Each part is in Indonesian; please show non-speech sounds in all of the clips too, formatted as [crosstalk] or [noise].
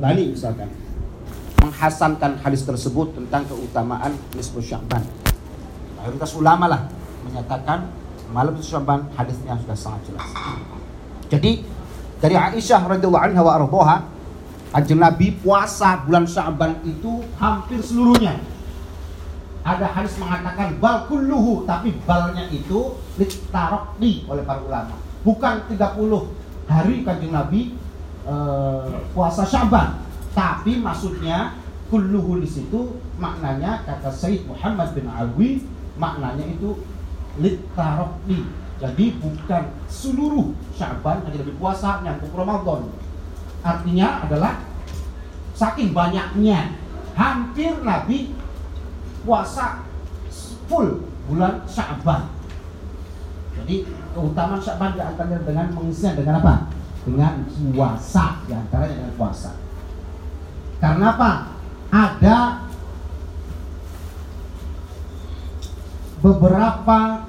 Al-Albani misalkan menghasankan hadis tersebut tentang keutamaan nisfu Sya'ban. Mayoritas ulama lah menyatakan malam nisfu Sya'ban hadisnya sudah sangat jelas. Jadi dari Aisyah radhiyallahu anha wa ardhaha Kanjeng Nabi puasa bulan Sya'ban itu hampir seluruhnya. Ada hadis mengatakan bal kulluhu, tapi balnya itu litarokni oleh para ulama. Bukan 30 hari Kanjeng Nabi uh, puasa Sya'ban, tapi maksudnya kulluhu di situ maknanya kata Said Muhammad bin Alwi maknanya itu litarokni. Jadi bukan seluruh Sya'ban hanya lebih puasa nyambung Ramadan artinya adalah saking banyaknya hampir Nabi puasa full bulan Sya'ban. Jadi keutamaan Sya'ban di antaranya dengan mengisinya dengan apa? Dengan puasa di antaranya dengan puasa. Karena apa? Ada beberapa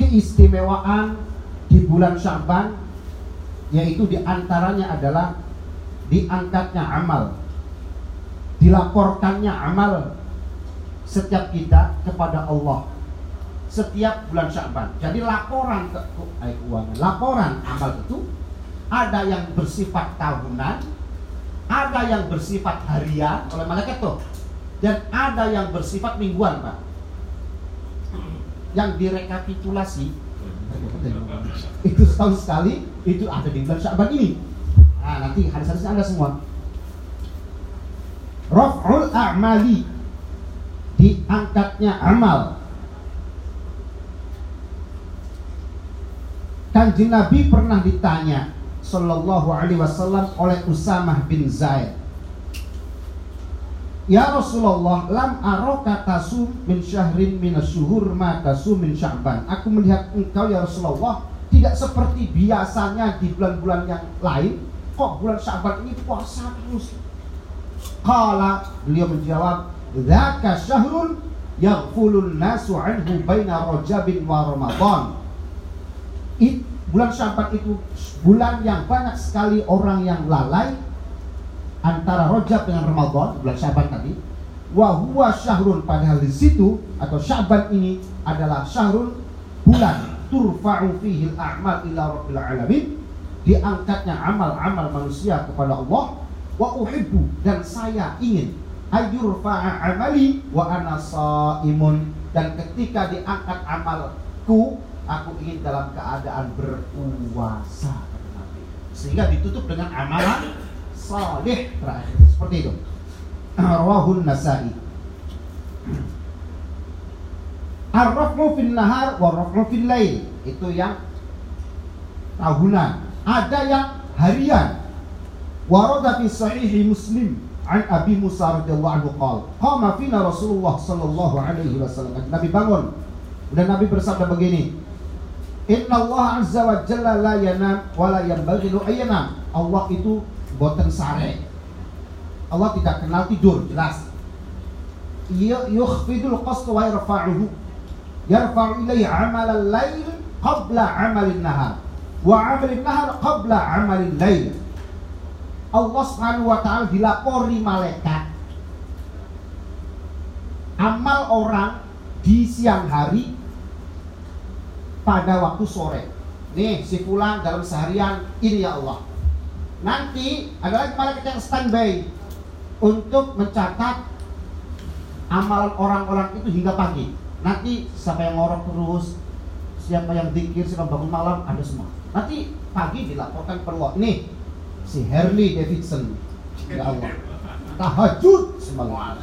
keistimewaan di bulan Sya'ban yaitu di antaranya adalah diangkatnya amal dilaporkannya amal setiap kita kepada Allah setiap bulan Sya'ban. Jadi laporan ke eh, keuangan, laporan amal itu ada yang bersifat tahunan, ada yang bersifat harian oleh malaikat tuh, dan ada yang bersifat mingguan, Pak. Yang direkapitulasi itu setahun sekali itu ada di bulan Syaban ini. Nah, nanti hadis-hadisnya ada semua. Raf'ul a'mali diangkatnya amal. Kanjeng Nabi pernah ditanya sallallahu alaihi wasallam oleh Usamah bin Zaid Ya Rasulullah, lam aroka tasum min syahrin min syuhur ma tasum min sya'ban. Aku melihat engkau ya Rasulullah tidak seperti biasanya di bulan-bulan yang lain. Kok bulan Sya'ban ini puasa terus? Kala beliau menjawab, "Dzaka syahrun yaghfulun nasu anhu baina Rajabin wa Ramadan." It, bulan Sya'ban itu bulan yang banyak sekali orang yang lalai antara Rojab dengan Ramadan bulan Syaban tadi. Wa huwa syahrun padahal di situ atau Syaban ini adalah syahrun bulan. Turfa'u fihi al-a'mal ila rabbil alamin. Diangkatnya amal-amal manusia kepada Allah. Wa uhibbu dan saya ingin ayurfa'a amali wa ana saimun. Dan ketika diangkat amalku aku ingin dalam keadaan berpuasa sehingga ditutup dengan amalan salih terakhir. Seperti itu. Rawahun nasai. Ar-raf'u fil nahar wa raf'u fil lail. Itu yang tahunan. Ada yang harian. Warada fi sahih muslim an Abi Musa radhiyallahu anhu qala qama fina Rasulullah sallallahu alaihi wasallam. Nabi bangun. Dan Nabi bersabda begini Inna Allah azza wa jalla la yanam wa la yanbaghi ayyanam Allah itu boten sare. Allah tidak kenal tidur, jelas. Yukhfidul qasd wa yarfa'uhu. Yarfa'u ilaihi amal al-lail qabla amal nahar wa amal nahar qabla amal lail. Allah Subhanahu wa taala dilapori malaikat amal orang di siang hari pada waktu sore. Nih, si fulan dalam seharian ini ya Allah Nanti ada lagi malaikat yang standby untuk mencatat amalan orang-orang itu hingga pagi. Nanti siapa yang ngorok terus, siapa yang dikir, siapa bangun malam, ada semua. Nanti pagi dilaporkan perlu. Ini si Harley Davidson. Ya Allah. Tahajud semalam.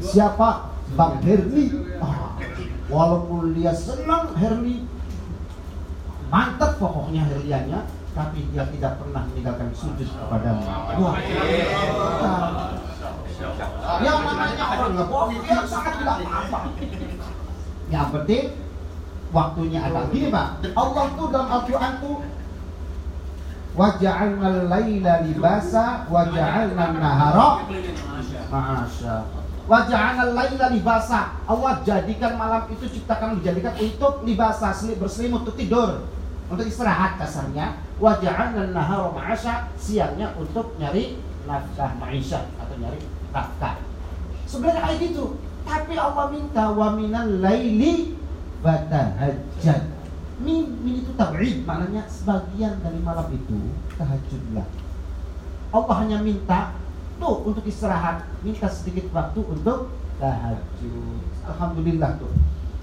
Siapa? Bang Herli. Ah, walaupun dia senang Herli mantap pokoknya hariannya tapi dia tidak pernah meninggalkan sujud kepada Wah, yang namanya orang ngebohong dia sangat tidak apa-apa. Yang penting waktunya ada. Gini Pak, Allah tuh dalam Al-Quran tuh Waja'alna al-laila libasa Waja'alna nahara Masya Waja'alna al-laila libasa. Allah jadikan malam itu ciptakan dijadikan untuk libasa berselimut untuk tidur untuk istirahat kasarnya. Dan nahar ma'asya siangnya untuk nyari nafkah maisha atau nyari nafkah. Sebenarnya kayak gitu. Tapi Allah minta wa minal laili fatahajjad. Min, min itu maknanya sebagian dari malam itu tahajudlah. Allah hanya minta tuh untuk istirahat minta sedikit waktu untuk tahajud alhamdulillah tuh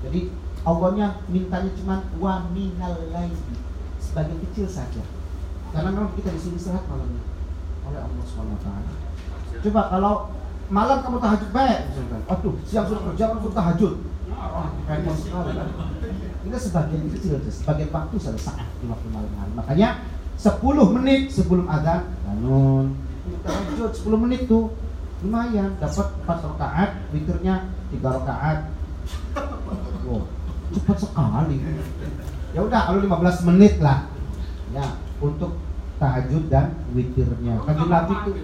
jadi Allahnya mintanya cuma wa minal laili sebagian kecil saja karena memang kita disuruh istirahat malamnya oleh Allah swt. Coba kalau malam kamu tahajud baik, misalkan. Aduh, siang sudah kerja kamu tahajud. Oh. Ini sebagian kecil, sebagian waktu saja saat di waktu malam hari. Makanya 10 menit sebelum azan bangun tahajud 10 menit tuh lumayan dapat 4 rakaat witirnya 3 rakaat wow cepat sekali ya udah kalau 15 menit lah ya untuk tahajud dan witirnya. Kan Nabi itu [laughs]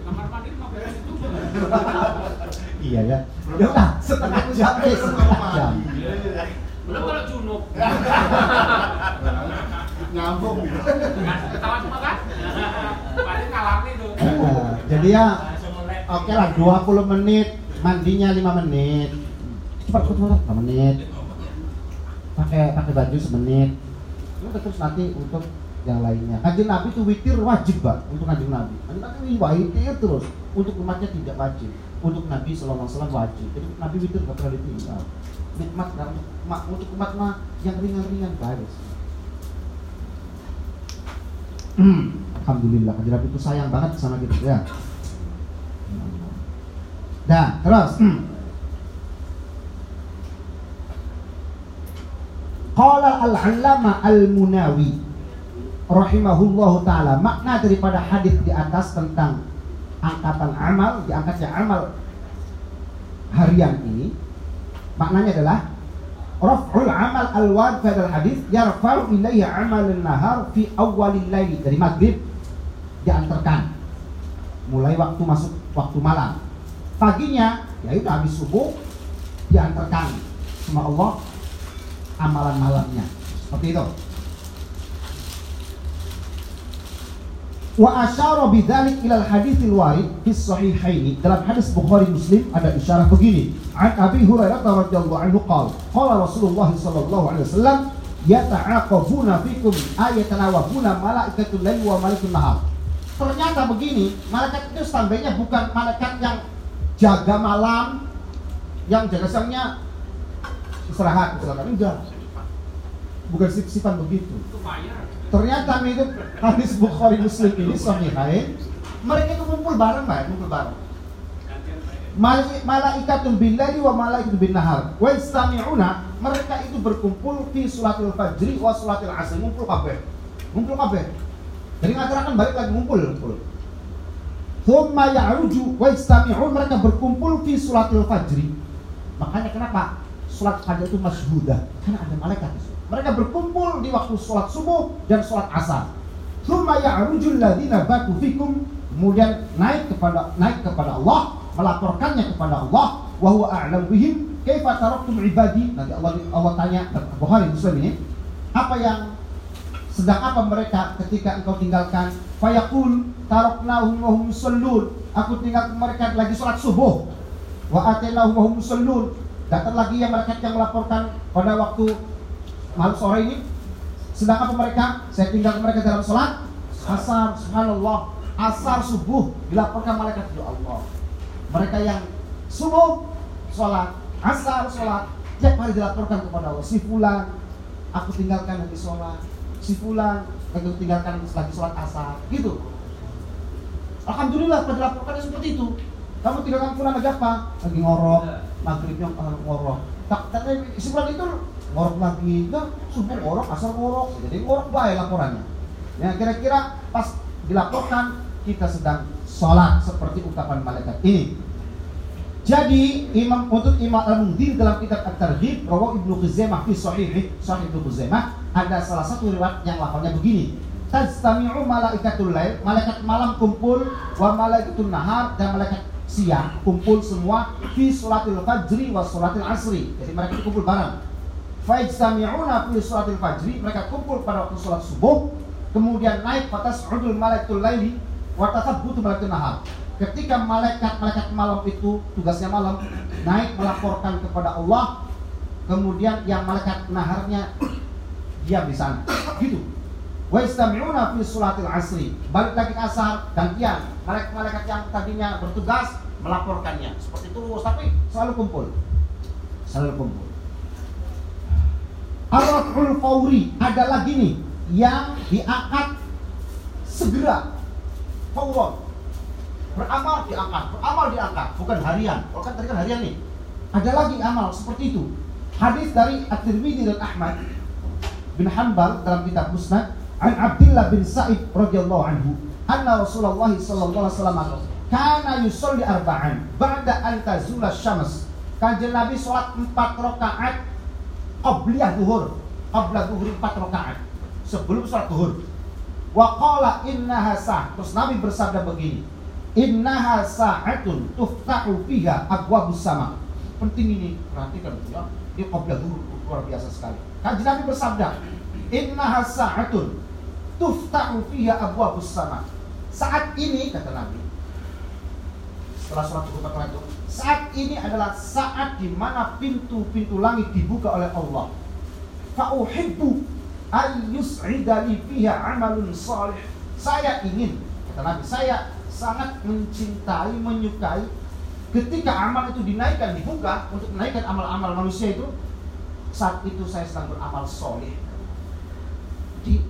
Iya ya. Ya udah setengah jam deh, setengah jam. Belum kalau junub. [laughs] Nyambung. Ketawa cuma kan? Paling ngalami tuh. Jadi ya oke lah 20 menit, mandinya 5 menit. Cepat cepat 5 menit. Pakai pakai baju semenit. Udah terus nanti untuk yang lainnya. Kanjeng Nabi itu witir wajib, Pak, untuk kanjeng Nabi. Kanjeng Nabi witir terus, untuk umatnya tidak wajib. Untuk Nabi Sallallahu Alaihi wajib. Jadi Nabi witir nggak pernah ditinggal. Nikmat untuk, umat mah yang ringan-ringan baik. Hmm, Alhamdulillah, kanjeng Nabi itu sayang banget sama kita ya. Dah, terus. Qala al-allama al-munawi rahimahullahu taala makna daripada hadis di atas tentang angkatan amal diangkatnya amal harian ini maknanya adalah raf'ul amal al-wad pada hadis yarfa'u ilayhi amal nahar fi awwalil laili dari maghrib diantarkan. Mulai waktu masuk waktu malam. Paginya ya itu habis subuh diantarkan sama Allah amalan malamnya. Seperti itu Wa asyara bidzalik ila al-haditsil warid fi sahihaini. Dalam hadis Bukhari Muslim ada isyarat begini. An Abi Hurairah radhiyallahu anhu qala, qala Rasulullah sallallahu alaihi wasallam yata'aqabuna fikum ayatanawafuna malaikatul lail wa malaikun nahar. Ternyata begini, malaikat itu standarnya bukan malaikat yang jaga malam, yang jaga siangnya istirahat, istirahat enggak. Bukan sifat begitu. Ternyata itu hadis Bukhari Muslim ini sahihain. Mereka itu kumpul bareng, Pak, kumpul bareng. Malaikatun billahi wa malaikatun bin nahar. Wa istami'una, mereka itu berkumpul fi salatul fajri wa salatul asr, ngumpul kabeh. Ngumpul kabeh. Jadi ngatakan balik lagi ngumpul, ngumpul. Thumma ya'ruju wa istami'un, mereka berkumpul fi salatul fajri. Makanya kenapa? Salat fajr itu masyhudah, karena ada malaikat di mereka berkumpul di waktu sholat subuh dan sholat asar. Thumma ya'rujul ladina batu fikum. Kemudian naik kepada naik kepada Allah, melaporkannya kepada Allah. Wa huwa a'lam bihim. Kaifa taraktum ibadi. Nanti Allah Allah tanya Bukhari Muslim ini, apa yang sedang apa mereka ketika engkau tinggalkan? Fayaqul taraknahum wa hum yusallun aku tinggalkan mereka lagi sholat subuh. Wa atainahum wa hum yusallun datang lagi yang mereka yang melaporkan pada waktu malam sore ini sedang apa mereka? Saya tinggal mereka dalam sholat asar, subhanallah, asar subuh dilaporkan malaikat ya Allah. Mereka yang subuh sholat, asar sholat, tiap hari dilaporkan kepada Allah. Si fulan, aku tinggalkan lagi sholat. Si fulan, aku tinggalkan lagi sholat asar. Gitu. Alhamdulillah pada dilaporkan seperti itu. Kamu tinggalkan fulan lagi apa? Lagi ngorok, maghribnya ngorok. Tak, tak, si fulan itu ngorok lagi. Nah subuh ngorok asal ngorok. Jadi ngorok baik laporannya. Ya kira-kira pas dilaporkan kita sedang sholat seperti ungkapan malaikat ini. Jadi Imam untuk Imam Al-Mundhir dalam kitab At-Targhib rawa Ibnu Khuzaimah fi sahih sahih Ibnu Khuzaimah ada salah satu riwayat yang lafalnya begini. Tajtami'u malaikatul lail malaikat malam kumpul wa malaikatul nahar dan malaikat siang kumpul semua fi sholatil fajri wa sholatil asri. Jadi mereka kumpul bareng Fajtami'una fi sholatil fajri, mereka kumpul pada waktu sholat subuh, kemudian naik batas udul malaikul laili wa tathabbutu malaikul nahar. Ketika malaikat-malaikat malam itu tugasnya malam naik melaporkan kepada Allah, kemudian yang malaikat naharnya diam di sana. Gitu. Wa istami'una fi sholatil asri. Balik lagi asar gantian. Malaikat-malaikat yang tadinya bertugas melaporkannya. Seperti itu tapi selalu kumpul. Selalu kumpul. Araful fauri ada lagi nih yang diangkat segera. Fauron. Beramal diangkat beramal diangkat. Bukan harian. Kalau kan tadi kan harian nih. Ada lagi amal seperti itu. Hadis dari At-Tirmidzi dan Ahmad bin Hanbal dalam kitab Musnad an Abdullah bin Sa'id radhiyallahu anhu. Anna Rasulullah sallallahu alaihi wasallam kana yusolli arba'an ba'da an tazula syams kanjeng Nabi sholat empat rakaat qabliyah zuhur. Qabla zuhur empat rakaat. Sebelum sholat zuhur. Wa qala innaha sah terus Nabi bersabda begini. Innaha sa'atun tuftahu fiha abwabus sama. Penting ini perhatikan ya. Ini qabla zuhur. Luar biasa sekali. Kanjeng Nabi bersabda innaha sa'atun tuftahu fiha abwabus sama. Saat ini kata Nabi setelah sholat zuhur empat itu saat ini adalah saat di mana pintu-pintu langit dibuka oleh Allah. Fa'uhibbu ayyus'idali fiha amalun salih. Saya ingin, kata Nabi, saya sangat mencintai, menyukai ketika amal itu dinaikkan, dibuka untuk menaikkan amal-amal manusia itu saat itu saya sedang beramal soleh. Jadi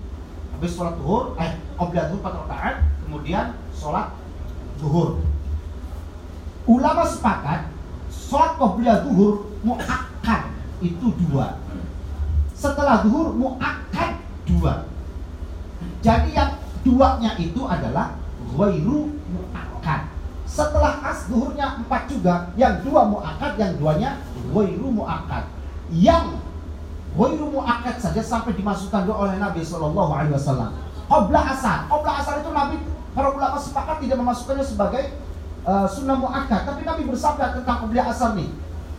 habis sholat duhur, eh, qobliya duhur 4 rakaat, kemudian sholat duhur ulama sepakat sholat qobliyah duhur muakkad itu dua. Setelah duhur muakkad dua. Jadi yang duanya itu adalah ghairu muakkad. Setelah as duhurnya empat juga yang dua muakkad yang duanya ghairu muakkad. Yang ghairu muakkad saja sampai dimasukkan oleh Nabi Shallallahu Alaihi Wasallam. Asar. Qobla asar itu Nabi para ulama sepakat tidak memasukkannya sebagai uh, sunnah muakkad. Tapi Nabi bersabda tentang qabla asar nih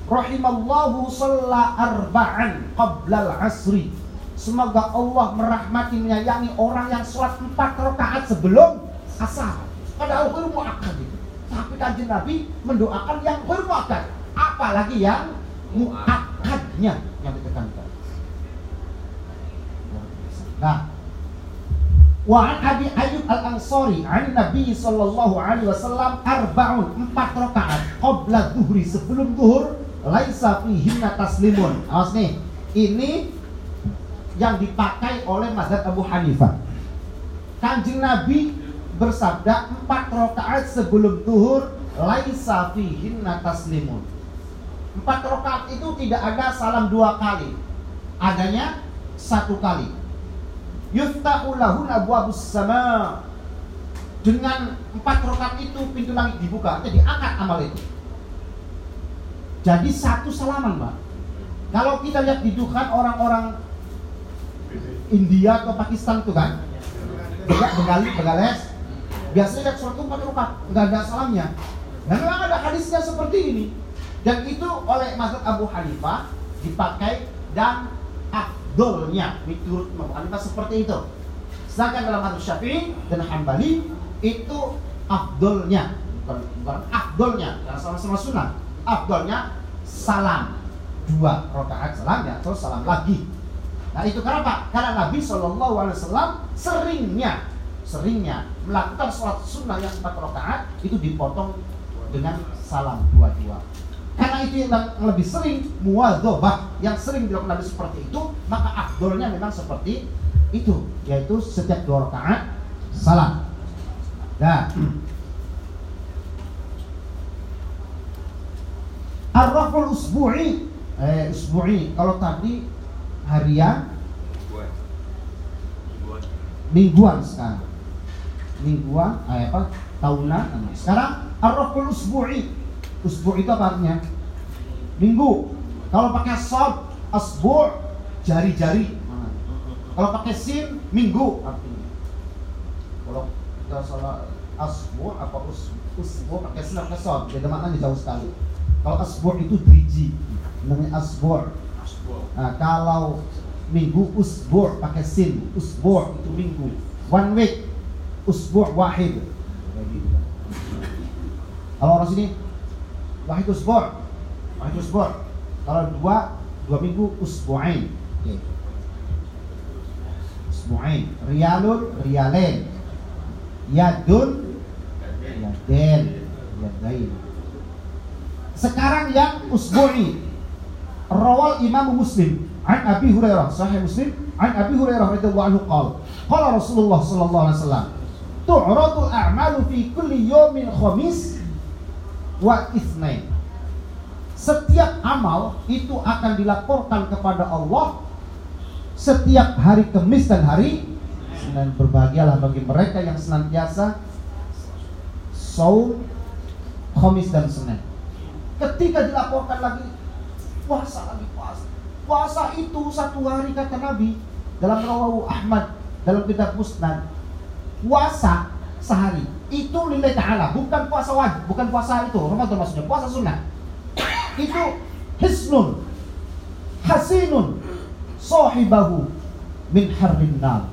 rahimallahu shalla arba'an qabla asri. Semoga Allah merahmati menyayangi orang yang sholat empat rakaat sebelum asar. Padahal itu muakkad itu. Tapi kanjeng Nabi mendoakan yang bermuakkad apalagi yang muakkadnya yang ditekankan. Nah Wa an Abi Ayyub Al-Ansari an Nabi sallallahu alaihi wasallam arba'un empat rakaat qabla dhuhri sebelum zuhur laisa fihinna taslimun. Awas nih. Ini yang dipakai oleh mazhab Abu Hanifah. Kanjeng Nabi bersabda empat rakaat sebelum zuhur laisa fihinna taslimun. Empat rakaat itu tidak ada salam dua kali. Adanya satu kali yuftahu lahun abwabus sama. Dengan empat rokat itu pintu langit dibuka jadi angkat amal itu. Jadi satu salaman mbak kalau kita lihat di Tuhan orang-orang India atau Pakistan itu kan Bengali, Bengales biasanya lihat suatu empat rokat nggak ada salamnya. Dan memang ada hadisnya seperti ini. Dan itu oleh Mazhab Abu Hanifah dipakai dan afdolnya menurut Imam Hanifah seperti itu. Sedangkan dalam hadis Syafi'i dan Hambali itu afdolnya bukan, bukan afdolnya karena sama-sama sunnah. Afdolnya salam dua rakaat salam ya terus salam lagi. Nah itu kenapa? Karena Nabi Wasallam seringnya seringnya melakukan sholat sunnah yang empat rakaat itu dipotong dengan salam dua-dua. Karena itu yang lebih sering muadzabah yang sering dilakukan Nabi seperti itu, maka afdolnya memang seperti itu, yaitu setiap dua rakaat salam. Nah, Ar-Raful Usbu'i eh, Usbu'i Kalau tadi harian Mingguan. Sekarang. Mingguan, eh, apa? Tahunan Sekarang Ar-Raful Usbu'i Usbu itu apa artinya? Minggu. Kalau pakai sod, asbu, jari-jari. Kalau pakai sin, minggu artinya. Kalau kita salah asbu apa us, usbu pakai sin pakai sod, beda maknanya jauh sekali. Kalau asbu itu driji, namanya asbu. Nah, kalau minggu usbu' pakai sin, usbu' itu minggu. One week, usbu' wahid. Kalau orang sini wahid usbu', wahid usbu'. Kalau dua, dua minggu usbu'ain. Oke. Usbu'ain. Riyalun, riyalain. Yadun, yadain. Yadain. Sekarang yang usbu'i. Rawal Imam Muslim an Abi Hurairah sahih Muslim an Abi Hurairah radhiyallahu anhu qala qala Rasulullah sallallahu alaihi wasallam tu'radu a'malu fi kulli yawmin khamis wa itsnain setiap amal itu akan dilaporkan kepada Allah setiap hari Kamis dan hari Senin berbahagialah bagi mereka yang senantiasa saum Kamis dan Senin ketika dilaporkan lagi puasa lagi puasa. Puasa itu satu hari kata Nabi dalam rawahu Ahmad dalam kitab Musnad. Puasa sehari itu lillahi ta'ala, bukan puasa wajib, bukan puasa itu Ramadan maksudnya, puasa sunnah. Itu hisnun hasinun sahibahu min harrin nar.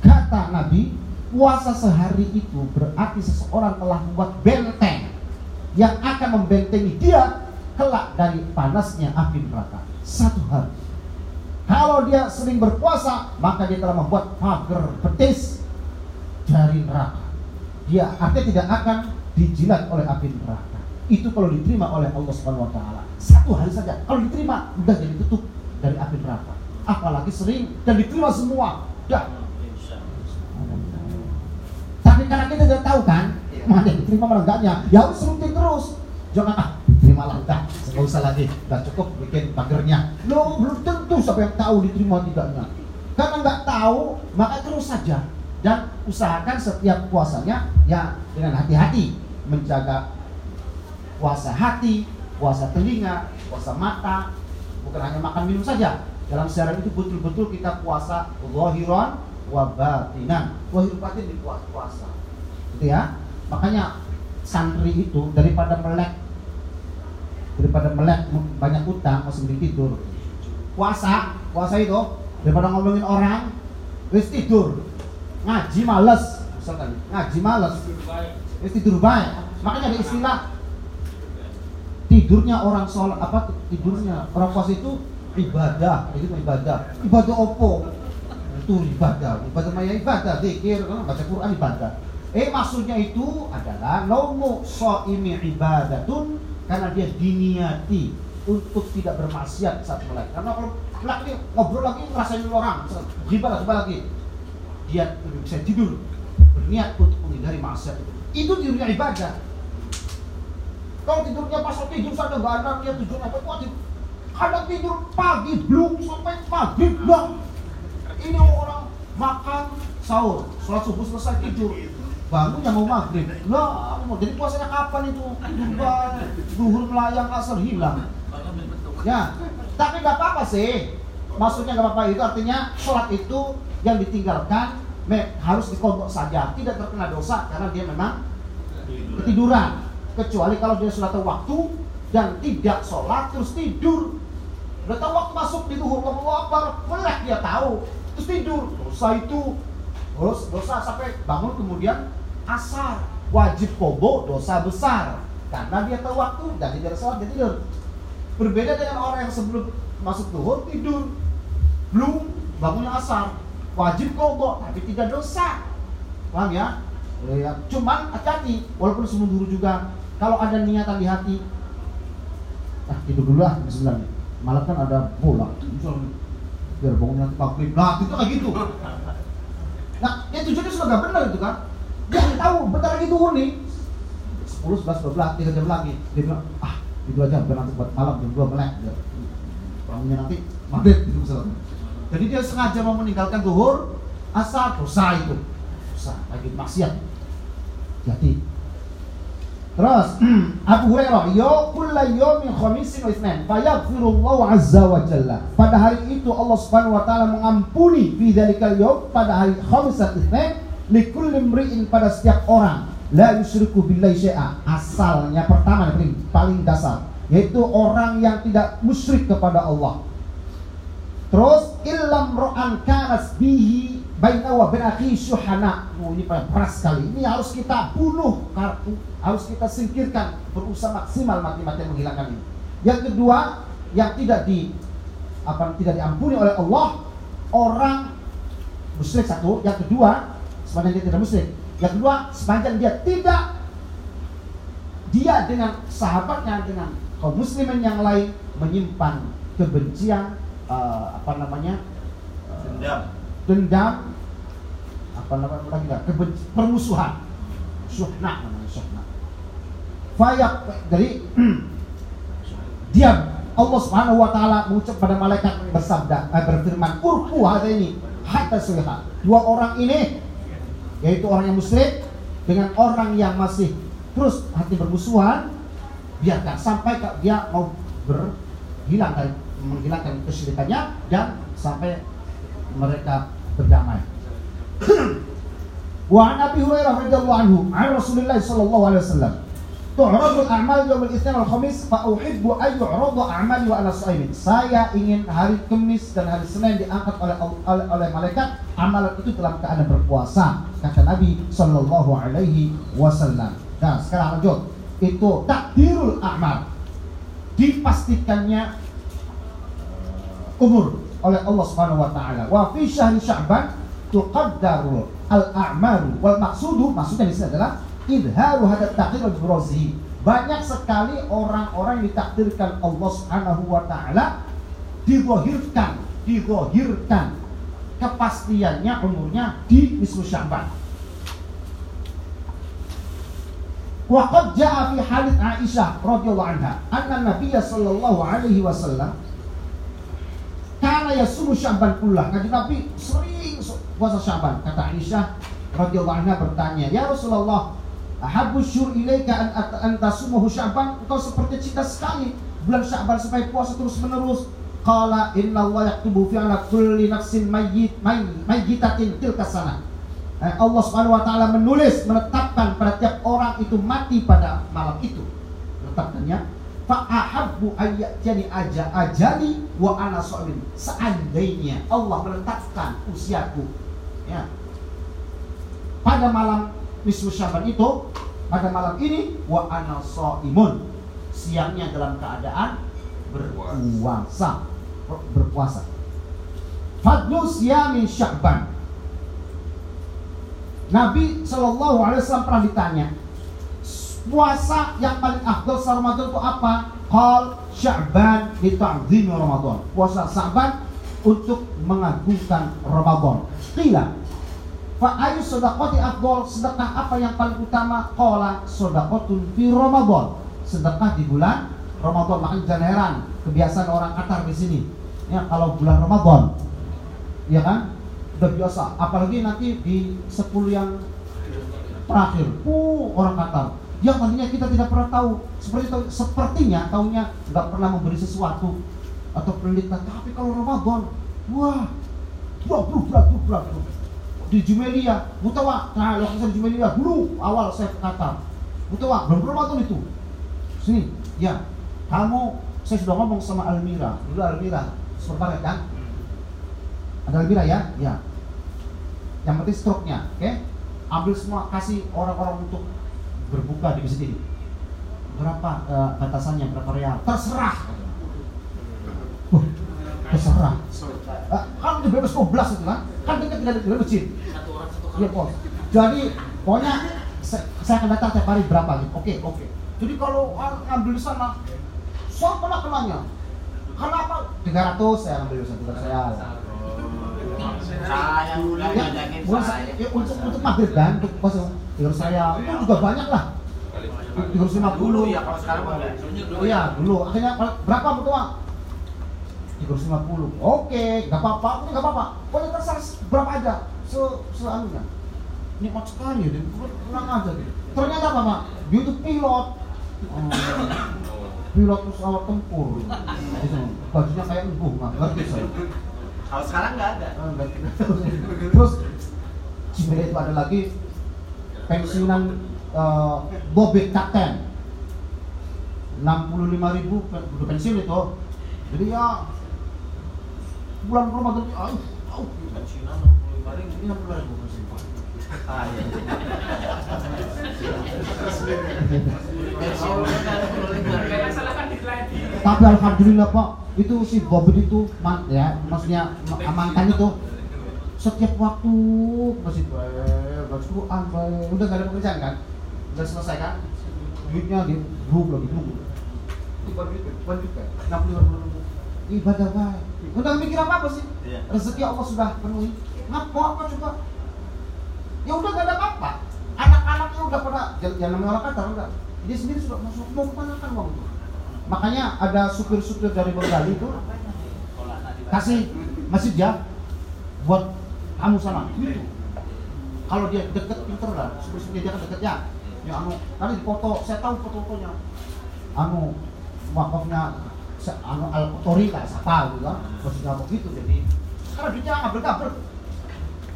Kata Nabi, puasa sehari itu berarti seseorang telah membuat benteng yang akan membentengi dia kelak dari panasnya api neraka satu hari. Kalau dia sering berpuasa, maka dia telah membuat pagar betis dari neraka. Dia artinya tidak akan dijilat oleh api neraka. Itu kalau diterima oleh Allah Subhanahu wa taala. Satu hari saja. Kalau diterima, udah jadi tutup dari api neraka. Apalagi sering dan diterima semua. Dah. Tapi karena kita tidak tahu kan, mana diterima mana enggaknya, ya harus rutin terus. Jangan ah, terimalah udah nggak usah lagi udah cukup bikin pagernya lo belum tentu siapa yang tahu diterima tidaknya karena nggak tahu maka terus saja dan usahakan setiap puasanya ya dengan hati-hati. Menjaga puasa hati puasa telinga puasa mata. Bukan hanya makan minum saja. Dalam sejarah itu betul-betul kita puasa zahiran wa batinan. Zahir batin di puasa gitu ya. Makanya santri itu daripada melek daripada melek banyak utang masih mending tidur. Puasa puasa itu daripada ngomongin orang wis tidur ngaji males. Ngaji males. Tidur baik makanya ada istilah tidurnya orang sholat apa tidurnya orang puasa itu ibadah. Itu ibadah. Ibadah opo itu ibadah. Ibadah maya ibadah. Zikir baca Quran ibadah. Eh maksudnya itu adalah so ini ibadatun karena dia diniati untuk tidak bermaksiat saat melek. Karena kalau ngobrol lagi ngerasain orang, gibah lagi, lagi, dia bisa tidur berniat untuk menghindari maksiat itu. Itu tidurnya ibadah. Kalau tidurnya pas tidur saja nggak ada dia tidur apa wajib. Kadang tidur pagi belum sampai pagi belum. Ini orang makan sahur, sholat subuh selesai tidur, bangun yang mau maghrib lah jadi puasanya kapan itu tidur duhur melayang asar hilang ya tapi nggak apa-apa sih maksudnya nggak apa-apa itu artinya sholat itu yang ditinggalkan harus dikontok saja. Tidak terkena dosa karena dia memang ketiduran. kecuali kalau dia sholat waktu dan tidak sholat terus tidur. Udah tahu waktu masuk di duhur Allah Akbar melek dia tahu terus tidur. Dosa itu. Terus dosa sampai bangun kemudian asar. Wajib kobo dosa besar. Karena dia tahu waktu dan tidak sholat dia tidur. Berbeda dengan orang yang sebelum masuk duhur tidur. Belum bangunnya asar wajib kobo tapi tidak dosa. Paham ya? Ya? Cuman hati-hati walaupun sebelum duhur juga. Kalau ada niatan di hati ah tidur dulu lah Bismillah. Malam kan ada bola. Biar bangunnya maghrib nah itu kayak gitu. Nah ya tujuannya sudah gak benar itu kan? Dia tahu bentar lagi turun nih. 10, 11, 12, 3 jam lagi. Dia bilang ah itu aja biar nanti buat malam jam 2 melek. Bangunnya nanti maghrib gitu misalnya jadi dia sengaja mau meninggalkan zuhur asal dosa itu. Dosa lagi maksiat. Jadi. Terus [clears throat] Abu Hurairah yo kulla yawmin khamisin wa itsnain fayaghfirullahu azza wa jalla. Pada hari itu Allah Subhanahu wa taala mengampuni fi dzalikal pada hari khamis dan itsnain likulli mri'in pada setiap orang. La yusyriku billahi syai'a. Asalnya pertama paling, paling dasar yaitu orang yang tidak musyrik kepada Allah Terus ilam ro'an kanas bihi baina wa bin akhi syuhana. Oh, ini peras sekali. Ini harus kita bunuh, harus kita singkirkan, berusaha maksimal mati-mati menghilangkan ini. Yang kedua, yang tidak di apa tidak diampuni oleh Allah orang musyrik satu, yang kedua sepanjang dia tidak musyrik. Yang kedua, sepanjang dia tidak dia dengan sahabatnya dengan kaum muslimin yang lain menyimpan kebencian uh, apa namanya? Uh, dendam. Dendam. Apa namanya? Lagi kebenci, permusuhan. Suhna namanya suhna fayak jadi [clears throat] dia Allah Subhanahu wa taala mengucap pada malaikat bersabda eh, berfirman urku ada ini hatta sulha dua orang ini yaitu orang yang musyrik dengan orang yang masih terus hati bermusuhan biarkan sampai dia mau berhilang dari menghilangkan kesyirikannya dan sampai mereka berdamai. [clears throat] Wa an Abi Hurairah radhiyallahu anhu, an Rasulullah sallallahu alaihi wasallam. Tu'radu al-a'mal yawm al-itsnin wal khamis fa uhibbu an yu'rada a'mali wa ana shaimin. Saya ingin hari Kamis dan hari Senin diangkat oleh oleh, oleh malaikat amalan itu dalam keadaan berpuasa kata Nabi sallallahu alaihi wasallam. Nah, sekarang lanjut. Itu takdirul a'mal. Dipastikannya umur oleh Allah Subhanahu wa taala. Wa fi syahr Sya'ban tuqaddaru al-a'malu wal maqsudu maksudnya di sini adalah idharu hadat takdir wal Banyak sekali orang-orang yang ditakdirkan Allah Subhanahu wa taala digohirkan, digohirkan kepastiannya umurnya di nisfu Sya'ban. Waqad ja'a fi hadits Aisyah radhiyallahu anha anna Nabiy sallallahu alaihi wasallam karena ya subuh Syaban pula. Nabi Nabi sering puasa Syaban. Kata Aisyah radhiyallahu anha bertanya, "Ya Rasulullah, ahabbu syur ilaika an anta sumuhu Syaban?" Engkau seperti cinta sekali bulan Syaban supaya puasa terus-menerus. Qala inna Allah yaktubu fi ala kulli nafsin mayyit mayyitatin tilka sana. Eh, Allah Subhanahu wa taala menulis menetapkan pada tiap orang itu mati pada malam itu. Menetapkannya fa'ahabbu ayyatjani aja ajali wa ana so'min seandainya Allah menetapkan usiaku ya. Pada malam nisfu syaban itu pada malam ini wa ana so'imun siangnya dalam keadaan berpuasa. Berpuasa. Fadlu siyami sya'ban Nabi Shallallahu Alaihi Wasallam pernah ditanya puasa yang paling afdal selama Ramadan itu apa? Qal Sya'ban li Ramadan. Puasa Sya'ban untuk mengagungkan Ramadan. Qila Fa ayu sedekati afdal sedekah apa yang paling utama? Qala sedekatun fi Ramadan. Sedekah di bulan Ramadan. Makanya jangan kebiasaan orang Qatar di sini. Ya kalau bulan Ramadan, ya kan? Udah biasa. Apalagi nanti di 10 yang terakhir, uh orang Qatar yang tadinya kita tidak pernah tahu. Seperti tahu, sepertinya tahunya nggak pernah memberi sesuatu atau penelitian tapi kalau Ramadan? Wah wah bro bro bro bro di Jumelia mutawa nah lokasi di Jumelia dulu awal saya kata mutawa belum Ramadan itu. Sini ya. Kamu saya sudah ngomong sama Almira. Dulu Almira sebentar kan ada Almira ya? Ya. Yang penting struknya oke? Okay? ambil semua kasih orang-orang untuk berbuka di masjid ini? Berapa uh, batasannya? Berapa real terserah. Uh, terserah. Uh, kan udah bebas 12 itu kan? Kan dekat dengan dengan masjid. Iya bos. Jadi pokoknya saya, saya akan datang tiap hari berapa gitu. Oke oke. Jadi kalau ngambil di sana saya pernah kenanya karena apa? 300 saya ambil di sana saya saya ya. Ya, untuk untuk maghrib kan untuk pas Tinggal saya itu juga banyak lah. Lima puluh. ya kalau sekarang Oh iya dulu. Akhirnya berapa lima puluh. Oke, nggak apa-apa. Ini nggak apa-apa. Pokoknya terserah berapa aja. Se seanunya. Nikmat sekali ya. Kurang aja gitu. Ternyata apa mak? Dia itu pilot. Oh, pilot pesawat tempur. Bajunya kayak embuh, nggak ngerti saya. Kalau sekarang nggak ada. [laughs] Terus Cibere itu ada lagi pensiunan uh, bobek kapten 65 ribu udah pensiun itu jadi ya bulan Ramadan ini, aduh, aduh, Cina 65 ribu. ini 60 ribu masih. Ah, iya. Kan decline. Tapi alhamdulillah Pak, itu si Bobby itu man, ya, maksudnya ma- mantan itu setiap waktu masih baik, baca Quran, baik. udah gak ada pekerjaan kan, udah selesai kan, duitnya di grup lagi grup. Tiba duit, tiba duit kan, enam puluh ribu ibadah baik. Udah mikir apa apa sih? Iya. Rezeki Allah sudah penuhi. Ngap mau apa coba? Ya udah gak ada apa-apa. Anak-anaknya udah pada jangan orang kata udah. Dia sendiri sudah masuk mau ke mana kan uang itu. Makanya ada supir-supir dari Bengali itu kasih masih dia buat kamu sana gitu. Kalau dia deket pinter lah, supir-supir dia kan deket ya. Ya anu, tadi di foto, saya tahu foto-fotonya. Anu wakafnya anu al kotori lah, siapa gitu kan. Maksudnya begitu jadi karena dia ngabel-ngabel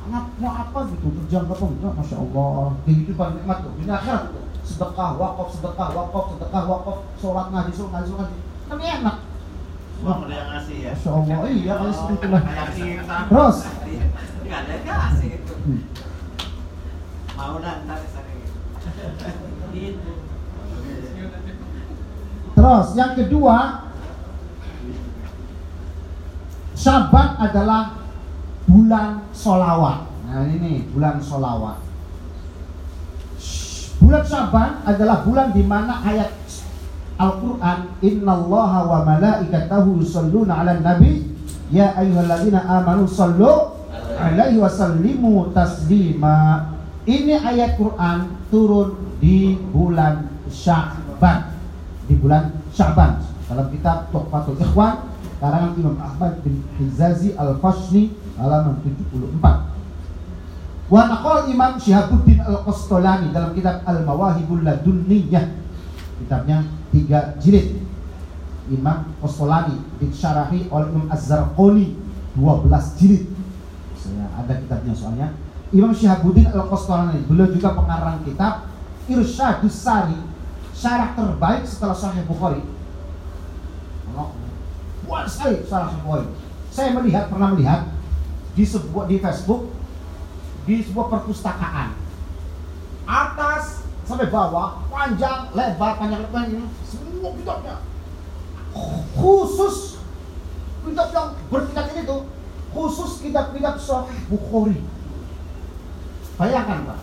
anak mau apa gitu kerjaan apa enggak masya Allah kehidupan nikmat tuh ini akhirat tuh sedekah wakaf sedekah wakaf sedekah wakaf sholat ngaji sholat ngaji sholat ngaji kan enak Uang udah yang ngasih ya. masya Allah iya kalau seperti Kayak kita. Terus? Nggak ada yang ngasih itu. Mau ntar sering. terus yang kedua Syaban adalah bulan solawat. Nah ini bulan solawat. Bulan Syaban adalah bulan di mana ayat Al-Quran Innallaha wa malaikatahu yusalluna ala nabi Ya ayyuhalladzina amanu sallu alaihi wa sallimu taslima Ini ayat Quran turun di bulan Syaban Di bulan Syaban Dalam kitab Tuhfatul Ikhwan karangan Imam Ahmad bin Hizazi Al-Fashni halaman 74 Wa naqal Imam Syihabuddin Al-Qastolani dalam kitab Al-Mawahibul Ladunniyah. Kitabnya tiga jilid. Imam Qastolani disyarahi oleh Imam Az-Zarqoni 12 jilid. Saya ada kitabnya soalnya Imam Syihabuddin Al-Qastolani beliau juga pengarang kitab Irsyadus Sari syarah terbaik setelah Sahih Bukhari. Wah sekali salah Bukhari. Saya melihat pernah melihat di sebuah di Facebook di sebuah perpustakaan. Atas sampai bawah panjang lebar panjang lebar ini semua kitabnya. Khusus kitab yang bertingkat ini tuh khusus kitab-kitab Sahih Bukhari bayangkan pak.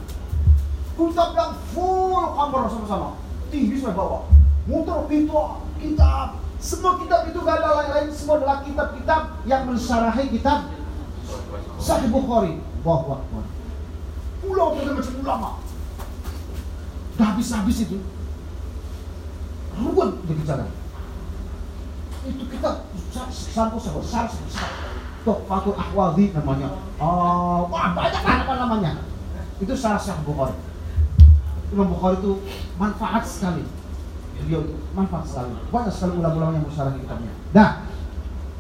Kitab yang full kamar sama-sama. Tinggi sampai bawah muter pintu kitab. Semua kitab itu gak ada lain-lain. Semua adalah kitab-kitab yang mensyarahi kitab Sahih Bukhari. Allahu Akbar. Pulau berbagai macam ulama. Udah habis-habis itu. Ruwet berbicara Itu kita Satu sahabat Satu sahabat Fatul Ahwazi namanya. Oh, Wah banyak apa namanya Itu syarah Sahih Bukhari Imam Bukhari itu manfaat sekali itu manfaat sekali Banyak sekali ulama-ulama yang mensyarahi kitabnya Nah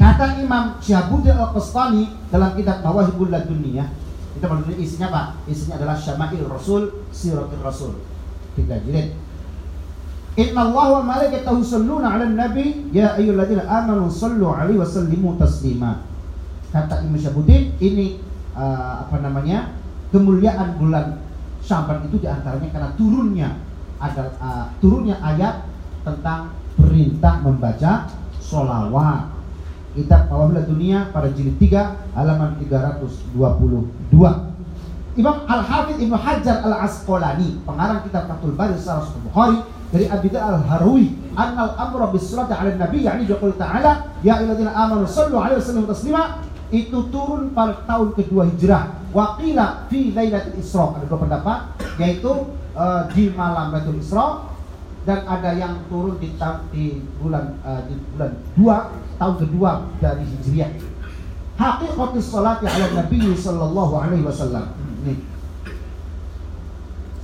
Kata Imam Syihabuddin Al-Qastani dalam kitab Mawahibul Ladunniyah, kita menurut isinya apa? Isinya adalah Syama'il Rasul, Siratul Rasul. Tiga jilid. Inna Allah wa malaikatahu yusalluna 'alan nabi ya ayyuhalladzina amanu sallu 'alaihi wa sallimu taslima. Kata Imam Syihabuddin ini uh, apa namanya? Kemuliaan bulan Syaban itu di antaranya karena turunnya ada uh, turunnya ayat tentang perintah membaca solawat kitab Mawahibul Dunia pada jilid 3 halaman 322. Imam Al-Hafidh Ibnu Hajar Al-Asqalani, pengarang kitab Fathul Bari Sarah Sahih Bukhari dari Abi Al-Harwi, "Annal amra bis salati 'ala nabi yakni qoul ta'ala, ya ayyuhalladzina amanu sallu 'alaihi wa sallimu taslima." Itu turun pada tahun kedua Hijrah. Waqila fi Lailatul Isra. Ada dua pendapat, yaitu uh, di malam Lailatul Isra dan ada yang turun di, di bulan uh, di bulan 2 tahun kedua dari Hijriah. Hakikatus salati ala Nabi sallallahu alaihi wasallam. Nih.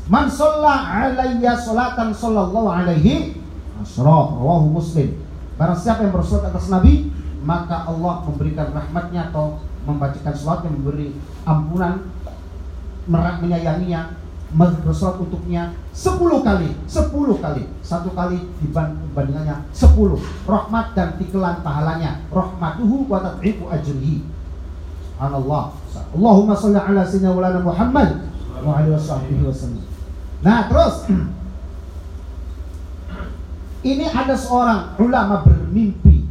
Man shalla alayya salatan sallallahu alaihi asra rawahu Muslim. Barang siapa yang bersolat atas Nabi, maka Allah memberikan rahmatnya atau membacakan yang memberi ampunan merak menyayanginya bersolat untuknya 10 kali, 10 kali. Satu kali dibandingannya 10. Rahmat dan tikelan pahalanya. Rahmatuhu wa tad'ifu ajrihi. Subhanallah. Allahumma sholli ala sayyidina wa Muhammad wa alihi wasallam. Nah, terus [clears throat] ini ada seorang ulama bermimpi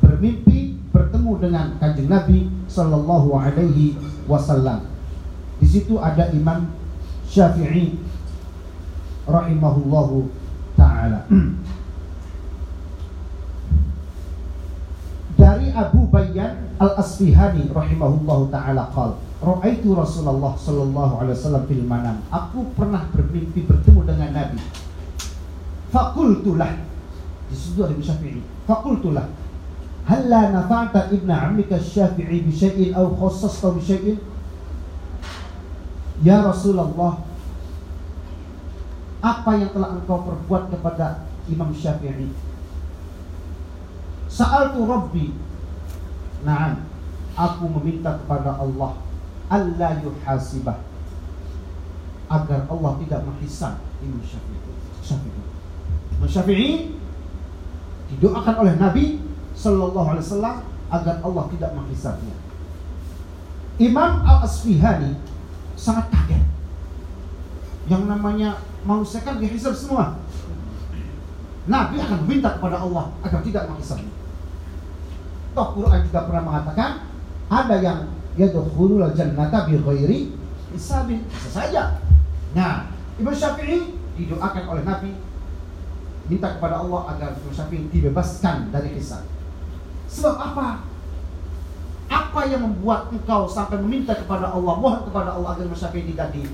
bermimpi bertemu dengan kanjeng Nabi Shallallahu Alaihi Wasallam. Di situ ada Imam Syafi'i rahimahullahu taala. [clears throat] Dari Abu Bayyan Al-Asfihani rahimahullahu taala qal, "Ra'aitu Rasulullah sallallahu alaihi wasallam fil manam." Aku pernah bermimpi bertemu dengan Nabi. Fakultulah di situ ada Syafi'i. Fakultulah Halla nafa'ta ibna ammika syafi'i bisyai'in au khassasta bisyai'in Ya Rasulullah Apa yang telah engkau perbuat kepada Imam Syafi'i? Sa'altu Rabbi. Naam Aku meminta kepada Allah Allah yuhasibah Agar Allah tidak menghisab Imam Syafi'i Syafi'i. Imam Syafi'i Didoakan oleh Nabi Sallallahu Alaihi Wasallam agar Allah tidak menghisapnya. Imam Al Asfihani sangat kaget. Yang namanya manusia kan dihisap semua. Nabi akan minta kepada Allah agar tidak menghisapnya. Toh Quran juga pernah mengatakan ada yang yadkhulul jannata bi ghairi hisabin. Bisa saja. Nah, Imam Syafi'i didoakan oleh Nabi minta kepada Allah agar Imam Syafi'i dibebaskan dari hisab. Sebab apa? Apa yang membuat engkau sampai meminta kepada Allah, mohon kepada Allah agar Syafi'i tidak di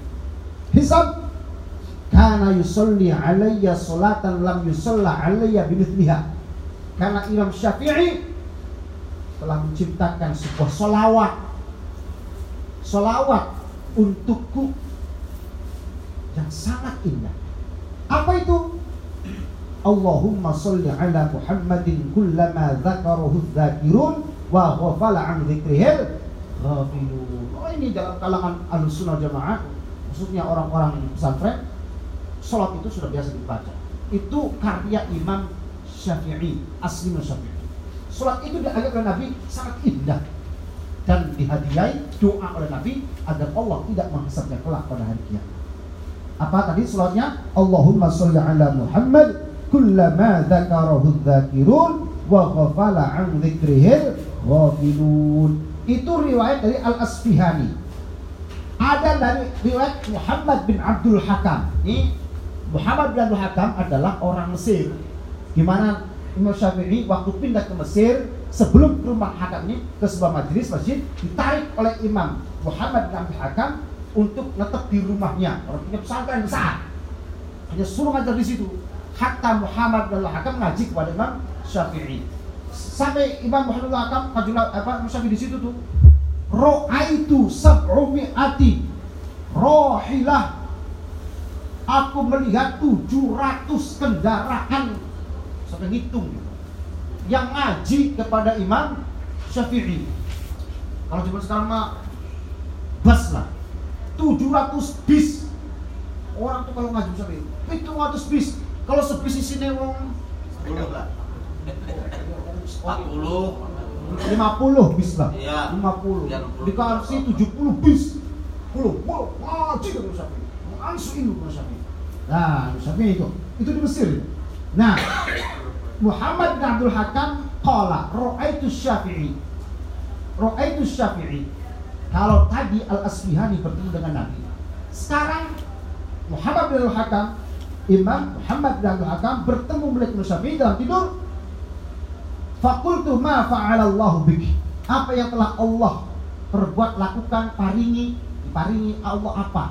hisab? Karena yusolli alayya salatan lam yusalla alayya bimithliha. Karena Imam Syafi'i telah menciptakan sebuah solawat solawat untukku yang sangat indah. Apa itu? Allahumma salli ala Muhammadin kullama dzakarahu dzakirun wa ghafala an dzikrihil ghafilun. Oh ini dalam kalangan Ahlussunnah Jamaah, maksudnya orang-orang pesantren, sholat itu sudah biasa dibaca. Itu karya Imam Syafi'i, asli Syafi'i. Sholat itu oleh Nabi sangat indah dan dihadiahi doa oleh Nabi agar Allah tidak menghisapnya kelak pada hari kiamat. Apa tadi sholatnya? Allahumma sholli ala Muhammad kullama dzakarahu dzakirun wa ghafala an dzikrihil ghafilun. Itu riwayat dari Al-Asfihani. Ada dari riwayat Muhammad bin Abdul Hakam. Ini Muhammad bin Abdul Hakam adalah orang Mesir. Di mana Imam Syafi'i waktu pindah ke Mesir sebelum ke rumah Hakam ini ke sebuah majelis masjid ditarik oleh Imam Muhammad bin Abdul Hakam untuk netep di rumahnya. Orang punya pesantren besar. Hanya suruh ngajar di situ hatta Muhammad bin Hakam ngaji kepada Imam Syafi'i. Sampai Imam Muhammad bin Hakam majulah apa Imam Syafi'i di situ tuh. Ro'aitu sab'u mi'ati. Rohilah. Aku melihat 700 kendaraan. Sampai ngitung. Yang ngaji kepada Imam Syafi'i. Kalau cuma sekarang mah Bas lah. 700 bis. Orang tuh kalau ngaji Syafi'i 700 bis kalau sebis sini wong 10 lah. 40 50 bis lah. Iya. 50. Iya, 60. Dikasih 70 bis. 10. Wow, ngaji ke Sapi. Langsung ini ke Sapi. Nah, Sapi itu. Itu di Mesir. Nah, Muhammad bin Abdul Hakam qala ra'aitu Syafi'i. Ra'aitu Syafi'i. Kalau tadi Al-Asbihani bertemu dengan Nabi. Sekarang Muhammad bin Abdul Hakam Imam Muhammad bin Abdul Hakam bertemu Malik bin Syafi'i dalam tidur. Fakultu ma fa'alallahu bik. Apa yang telah Allah perbuat lakukan paringi paringi Allah apa?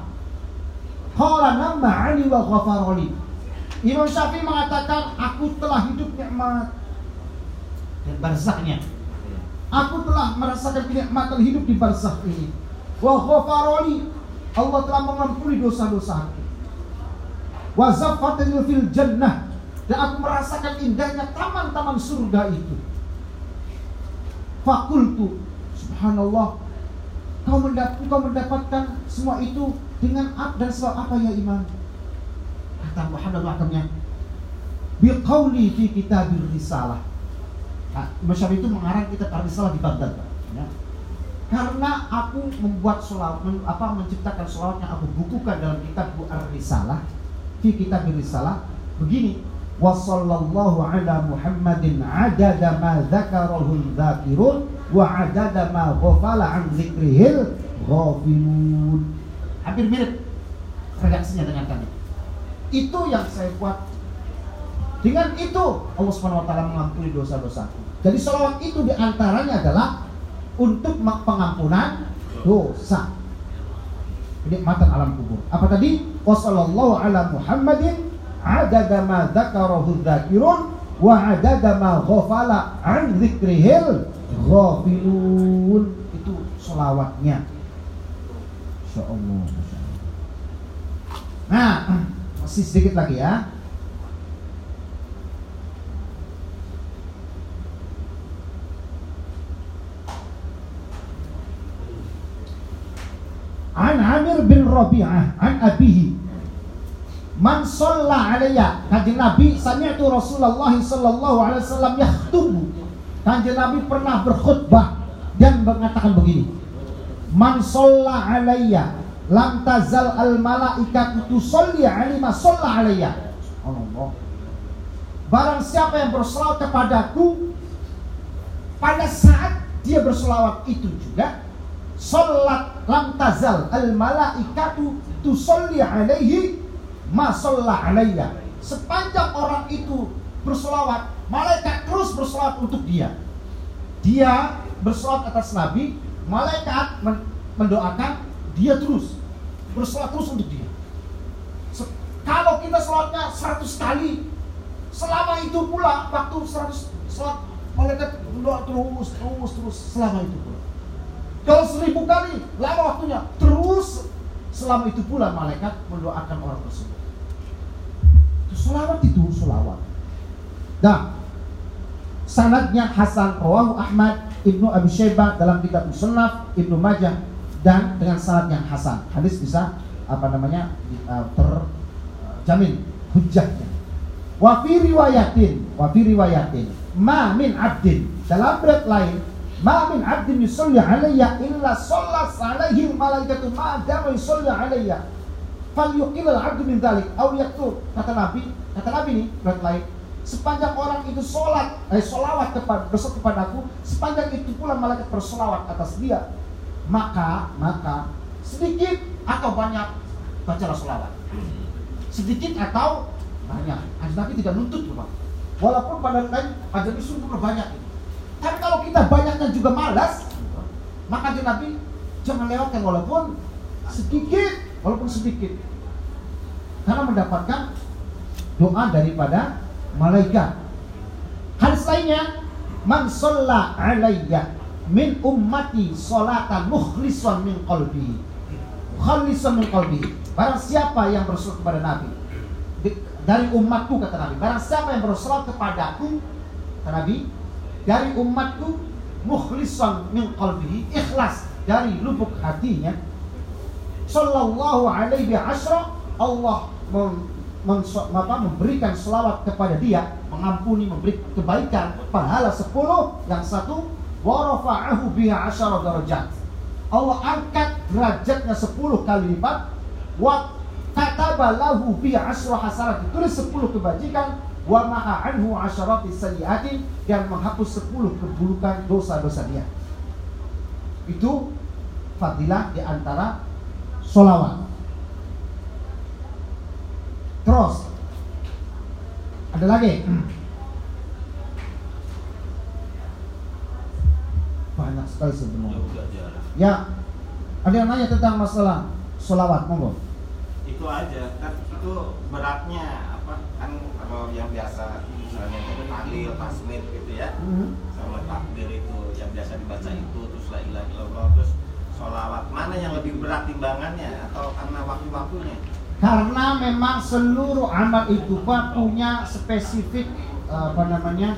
Qala nama ali wa ghafaroli. Imam Syafi'i mengatakan aku telah hidup nikmat dan barzahnya. Aku telah merasakan kenikmatan hidup di barzah ini. Wa ghafaroli. Allah telah mengampuni dosa-dosa aku wazafatil fil jannah dan aku merasakan indahnya taman-taman surga itu. Fakultu, subhanallah, kau, mendapat, kau mendapatkan semua itu Dengan apa dan sebab apa ya imam? Kata Muhammad wakamnya Biqauli fi kitabir risalah nah, itu mengarang kitab risalah di Baghdad ya. Karena aku membuat solawat, men- apa menciptakan solawat yang aku bukukan dalam kitab Ar-Risalah Fi kitabir risalah Begini Wa sallallahu ala Muhammadin adada ma zakarahul zakirun Wa adada ma ghafala an zikrihil ghafilun Hampir mirip redaksinya dengan kami itu yang saya buat dengan itu Allah Subhanahu wa taala mengampuni dosa-dosaku. Jadi salawat itu di antaranya adalah untuk pengampunan dosa. Kenikmatan alam kubur. Apa tadi? Wassallallahu ala Muhammadin adada ma dzakarahu dzakirun wa adada ma ghafala an dzikrihil ghafilun. Itu salawatnya. Insya Allah. Masya Allah. Nah, [clears throat] masih sedikit lagi ya. An Amir bin Rabi'ah an abihi. Man shalla alayya. Kanjeng Nabi sami'tu Rasulullah sallallahu alaihi wasallam yakhutubu Kanjeng Nabi pernah berkhutbah dan mengatakan begini. Man shalla alayya lam tazal al malaikatu tusalli alaihi ma shalla alayya. Allah. Barang siapa yang berselawat kepadaku pada saat dia berselawat itu juga Salat lam tazal al malaikatu tusalli alaihi ma shalla alayya. Sepanjang orang itu berselawat, malaikat terus berselawat untuk dia. Dia berselawat atas Nabi, malaikat men- mendoakan dia terus berselawat terus untuk dia. Kalau kita selawatnya 100 kali, selama itu pula waktu 100 selawat malaikat berdoa terus terus terus selama itu pula. Kalau seribu kali lama waktunya terus selama itu pula malaikat mendoakan orang tersebut. Itu selawat itu selawat. Nah, sanadnya Hasan Rawahu Ahmad Ibnu Abi Syaibah dalam kitab Musannaf Ibnu Majah dan dengan sanad yang hasan. Hadis bisa apa namanya uh, terjamin hujjahnya. Wa riwayatin, wa fi riwayatin, ma min abdin dalam berat lain Ma min abdin yusalli alayya illa sallat alaihi malaikatu ma dama yusalli alayya. Fal yuqil al abdu min dhalik aw. Kata Nabi, kata Nabi ini berat lain. Sepanjang orang itu sholat, eh, sholawat kepada besok kepadaku, sepanjang itu pula malaikat bersolawat atas dia. Maka, maka sedikit atau banyak bacalah sholawat. Sedikit atau banyak. Hadis Nabi tidak nuntut loh, Pak. Walaupun pada lain ada sungguh banyak. Tapi kalau kita banyaknya juga malas, maka dia Nabi jangan lewatkan walaupun sedikit, walaupun sedikit. Karena mendapatkan doa daripada malaikat. Hadis lainnya, man shalla alayya min ummati salatan mukhlisan min qalbi. Khalisan min qalbi. Barang siapa yang bersolat kepada Nabi dari umatku kata Nabi, barang siapa yang bersolat kepadaku kata Nabi, dari umatku mukhlisan min qalbihi ikhlas dari lubuk hatinya. Sallallahu alaihi asyra Allah mem, mem, apa, memberikan selawat kepada dia mengampuni memberi kebaikan pahala 10 yang satu wa rafa'ahu biha asyara darajat. Allah angkat derajatnya 10 kali lipat wa kataba lahu biha asyra hasanat ditulis 10 kebajikan wa maha anhu asyarati sayyiatin dan menghapus 10 keburukan dosa-dosa dia. Itu fadilah di antara solawat. Terus ada lagi banyak sekali sebenarnya. Ya, ada yang nanya tentang masalah solawat, monggo. itu aja kan itu beratnya apa kan kalau yang biasa misalnya itu tahlil tasmid gitu ya Mhm. sama takbir itu yang biasa dibaca itu terus la ilaha illallah terus sholawat mana yang lebih berat timbangannya atau karena waktu-waktunya Karena memang seluruh amal itu Pak punya spesifik eh, apa namanya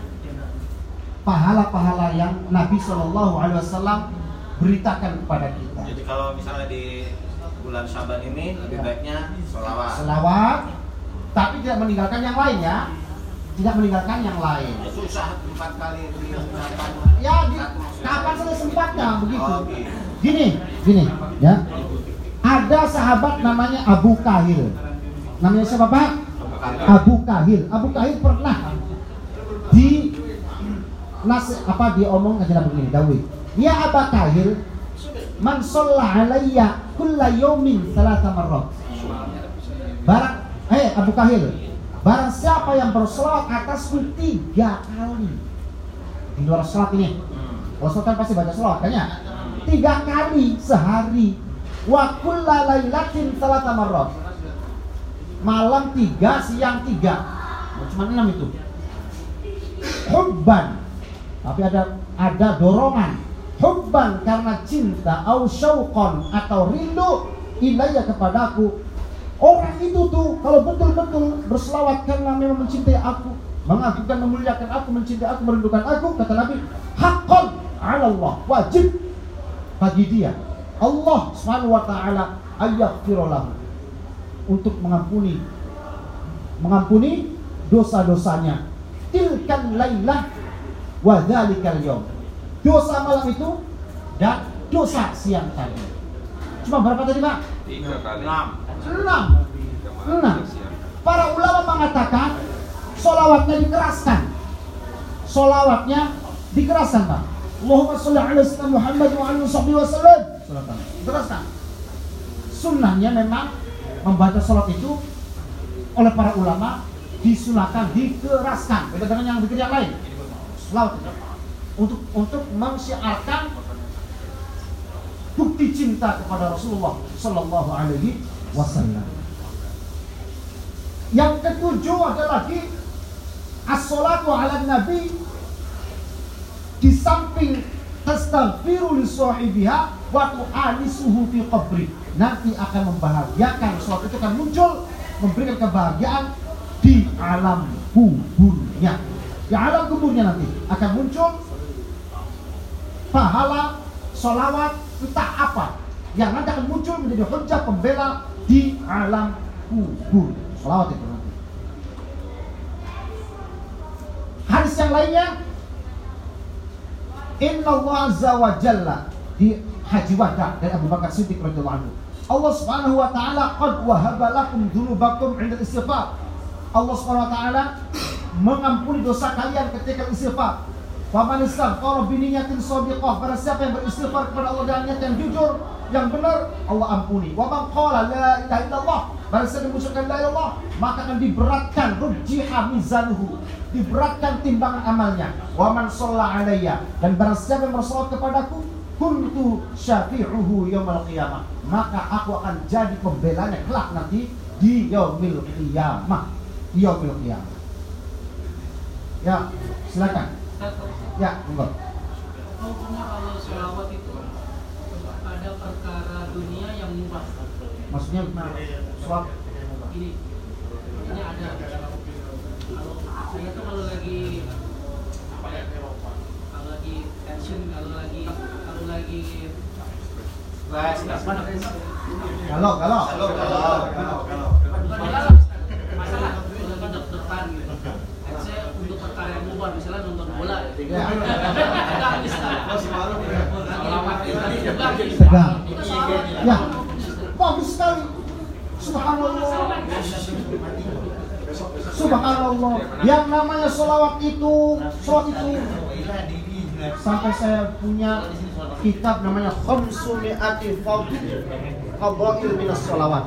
pahala-pahala yang Nabi Shallallahu Alaihi Wasallam beritakan kepada kita. jadi kalau misalnya di bulan Syaban ini lebih Ya. baiknya sholawat. Selawat, tapi tidak meninggalkan yang lain ya. Tidak meninggalkan yang lain. Susah empat kali. Ya, di, kapan saja sempatnya begitu. Oh. Gini, gini, ya. Ada sahabat namanya Abu Kahil. Namanya siapa Pak? Abu Kahil. Abu Kahil pernah di nas apa diomong aja begini, Dawi. Ya Abu Kahil, man shalla alayya kulla yawmin salasa marrat. Barang, eh Abu Kahil, barang siapa yang bersolawat atasku tiga kali di luar sholat ini, kalau sholat kan pasti baca sholat kan ya? Tiga kali sehari. Wa kulla lailatin salata marrat. Malam tiga, siang tiga. Cuma enam itu. Hubban. Tapi ada ada dorongan. Hubban karena cinta au syauqan atau rindu ilayya kepadaku. Orang itu tuh kalau betul-betul berselawat karena memang mencintai aku, mengagungkan, memuliakan aku, mencintai aku, merindukan aku, kata Nabi, haqqan 'ala Allah, wajib bagi dia Allah Subhanahu wa taala untuk mengampuni mengampuni dosa-dosanya. Tilkan lailah wa dzalikal dosa malam itu dan dosa siang tadi cuma berapa tadi Pak? tiga kali. Enam. enam. Enam. para ulama mengatakan solawatnya dikeraskan. Solawatnya dikeraskan Pak. Allahumma sholli ala sayyidina Muhammad wa ala sahbihi wasallam. Dikeraskan. Sunnahnya memang membaca sholat itu oleh para ulama disunahkan dikeraskan. Beda dengan yang yang lain. Selawat untuk untuk mensyiarkan bukti cinta kepada Rasulullah Sallallahu Alaihi Wasallam. Yang ketujuh ada lagi as-salatu ala nabi di samping tastaghfiru li sahibiha wa tu'alisuhu fi qabri. Nanti akan membahagiakan sholat itu akan muncul memberikan kebahagiaan di alam kuburnya. Di alam kuburnya nanti akan muncul pahala solawat entah apa yang nanti akan muncul menjadi hujah pembela di alam kubur. Solawat itu nanti. Hadis yang lainnya Inna Allah Azza wa Jalla di Haji Wada dari Abu Bakar Siddiq radhiyallahu anhu. Allah Subhanahu wa taala qad wahaba lakum dzunubakum 'inda istighfar. Allah Subhanahu wa taala mengampuni dosa kalian ketika istighfar. Faman istaghfara bi niyatin shadiqah, pada siapa yang beristighfar kepada Allah dengan niat yang jujur, yang benar, Allah ampuni. Wa man qala la ilaha illallah, pada siapa mengucapkan la ilaha illallah, maka akan diberatkan rujjiha mizanuhu, diberatkan timbangan amalnya. Wa man shalla alayya, dan barang siapa yang bersolat kepadaku, kuntu syafi'uhu yaumil qiyamah, maka aku akan jadi pembelanya kelak nanti di yaumil qiyamah. Di yaumil qiyamah. Ya, silakan. Ya, monggo. Hukumnya kalau sholawat itu ada perkara dunia yang mubah. Maksudnya gimana? Sholat Ini, ini ada. Kalau saya tuh kalau lagi apa ya? Kalau lagi tension, kalau lagi kalau lagi masalah Kalau, kalau. Halo. masalah kalau lagi deg-degan gitu. Saya untuk perkara yang mubah misalnya nonton bola. Ya. Ya, bagus sekali. Subhanallah. Subhanallah. Yang namanya sholawat itu, sholat itu sampai saya punya kitab namanya Khamsumi'ati Fadl Fadail Minas Sholawat